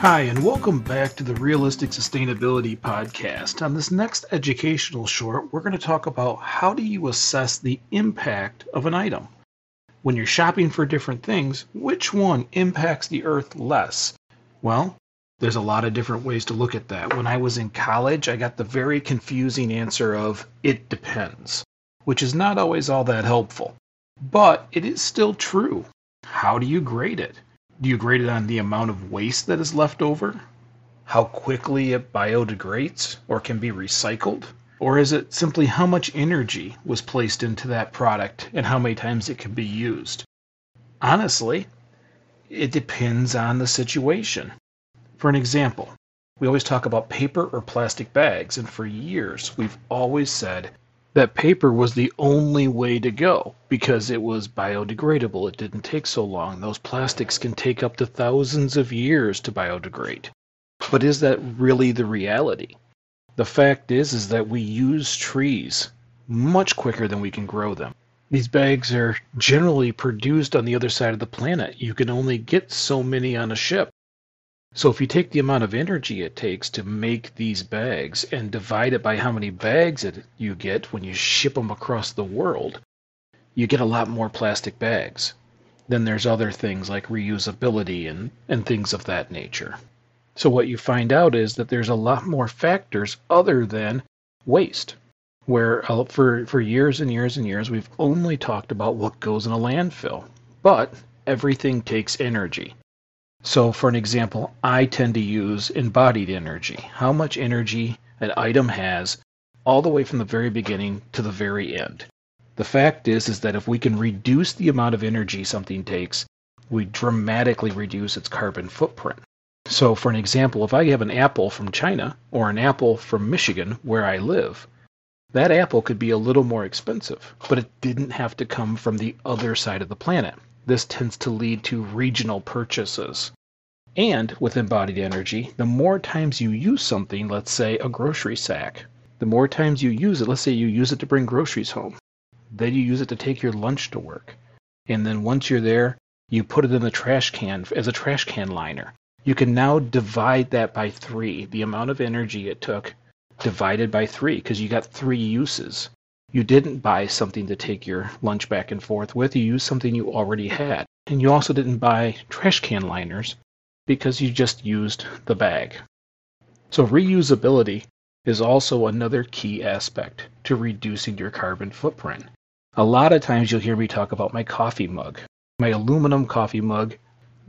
Hi, and welcome back to the Realistic Sustainability Podcast. On this next educational short, we're going to talk about how do you assess the impact of an item. When you're shopping for different things, which one impacts the earth less? Well, there's a lot of different ways to look at that. When I was in college, I got the very confusing answer of it depends, which is not always all that helpful. But it is still true. How do you grade it? Do you grade it on the amount of waste that is left over? How quickly it biodegrades or can be recycled? Or is it simply how much energy was placed into that product and how many times it can be used? Honestly, it depends on the situation. For an example, we always talk about paper or plastic bags, and for years we've always said that paper was the only way to go because it was biodegradable. It didn't take so long. Those plastics can take up to thousands of years to biodegrade. But is that really the reality? The fact is is that we use trees much quicker than we can grow them. These bags are generally produced on the other side of the planet. You can only get so many on a ship. So if you take the amount of energy it takes to make these bags and divide it by how many bags it, you get when you ship them across the world, you get a lot more plastic bags. Then there's other things like reusability and, and things of that nature. So what you find out is that there's a lot more factors other than waste. Where uh, for, for years and years and years we've only talked about what goes in a landfill. But everything takes energy. So, for an example, I tend to use embodied energy. How much energy an item has all the way from the very beginning to the very end. The fact is is that if we can reduce the amount of energy something takes, we dramatically reduce its carbon footprint. So, for an example, if I have an apple from China or an apple from Michigan, where I live, that apple could be a little more expensive, but it didn't have to come from the other side of the planet. This tends to lead to regional purchases. And with embodied energy, the more times you use something, let's say a grocery sack, the more times you use it, let's say you use it to bring groceries home, then you use it to take your lunch to work. And then once you're there, you put it in the trash can as a trash can liner. You can now divide that by three, the amount of energy it took divided by three, because you got three uses. You didn't buy something to take your lunch back and forth with, you used something you already had. And you also didn't buy trash can liners because you just used the bag. So reusability is also another key aspect to reducing your carbon footprint. A lot of times you'll hear me talk about my coffee mug, my aluminum coffee mug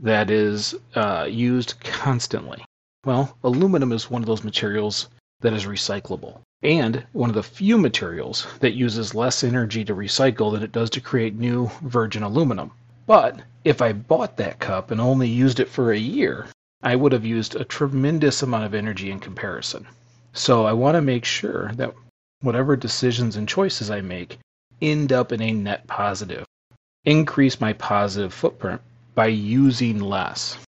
that is uh, used constantly. Well, aluminum is one of those materials that is recyclable and one of the few materials that uses less energy to recycle than it does to create new virgin aluminum. But if I bought that cup and only used it for a year, I would have used a tremendous amount of energy in comparison. So I want to make sure that whatever decisions and choices I make end up in a net positive. Increase my positive footprint by using less.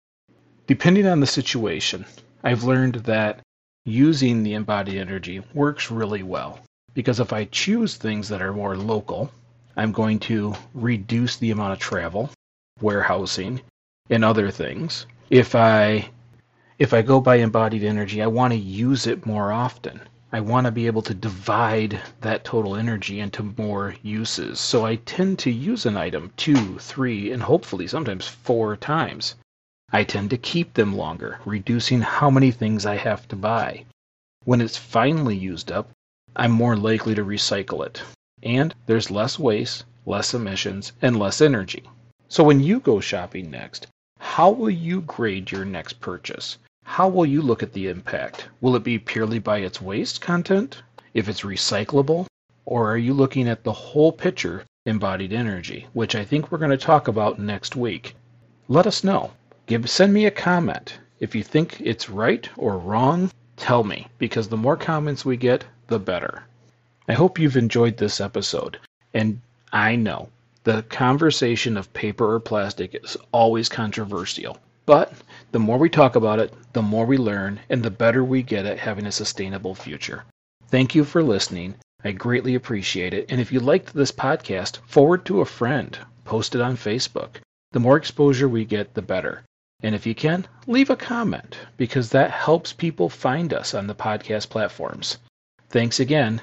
Depending on the situation, I've learned that using the embodied energy works really well. Because if I choose things that are more local, I'm going to reduce the amount of travel, warehousing, and other things. If I if I go by embodied energy, I want to use it more often. I want to be able to divide that total energy into more uses. So I tend to use an item two, three, and hopefully sometimes four times. I tend to keep them longer, reducing how many things I have to buy. When it's finally used up, I'm more likely to recycle it. And there's less waste, less emissions, and less energy. So when you go shopping next, how will you grade your next purchase? How will you look at the impact? Will it be purely by its waste content? If it's recyclable? Or are you looking at the whole picture, embodied energy, which I think we're going to talk about next week? Let us know. Give send me a comment. If you think it's right or wrong, tell me because the more comments we get, the better. I hope you've enjoyed this episode. And I know the conversation of paper or plastic is always controversial. But the more we talk about it, the more we learn, and the better we get at having a sustainable future. Thank you for listening. I greatly appreciate it. And if you liked this podcast, forward to a friend, post it on Facebook. The more exposure we get, the better. And if you can, leave a comment because that helps people find us on the podcast platforms. Thanks again.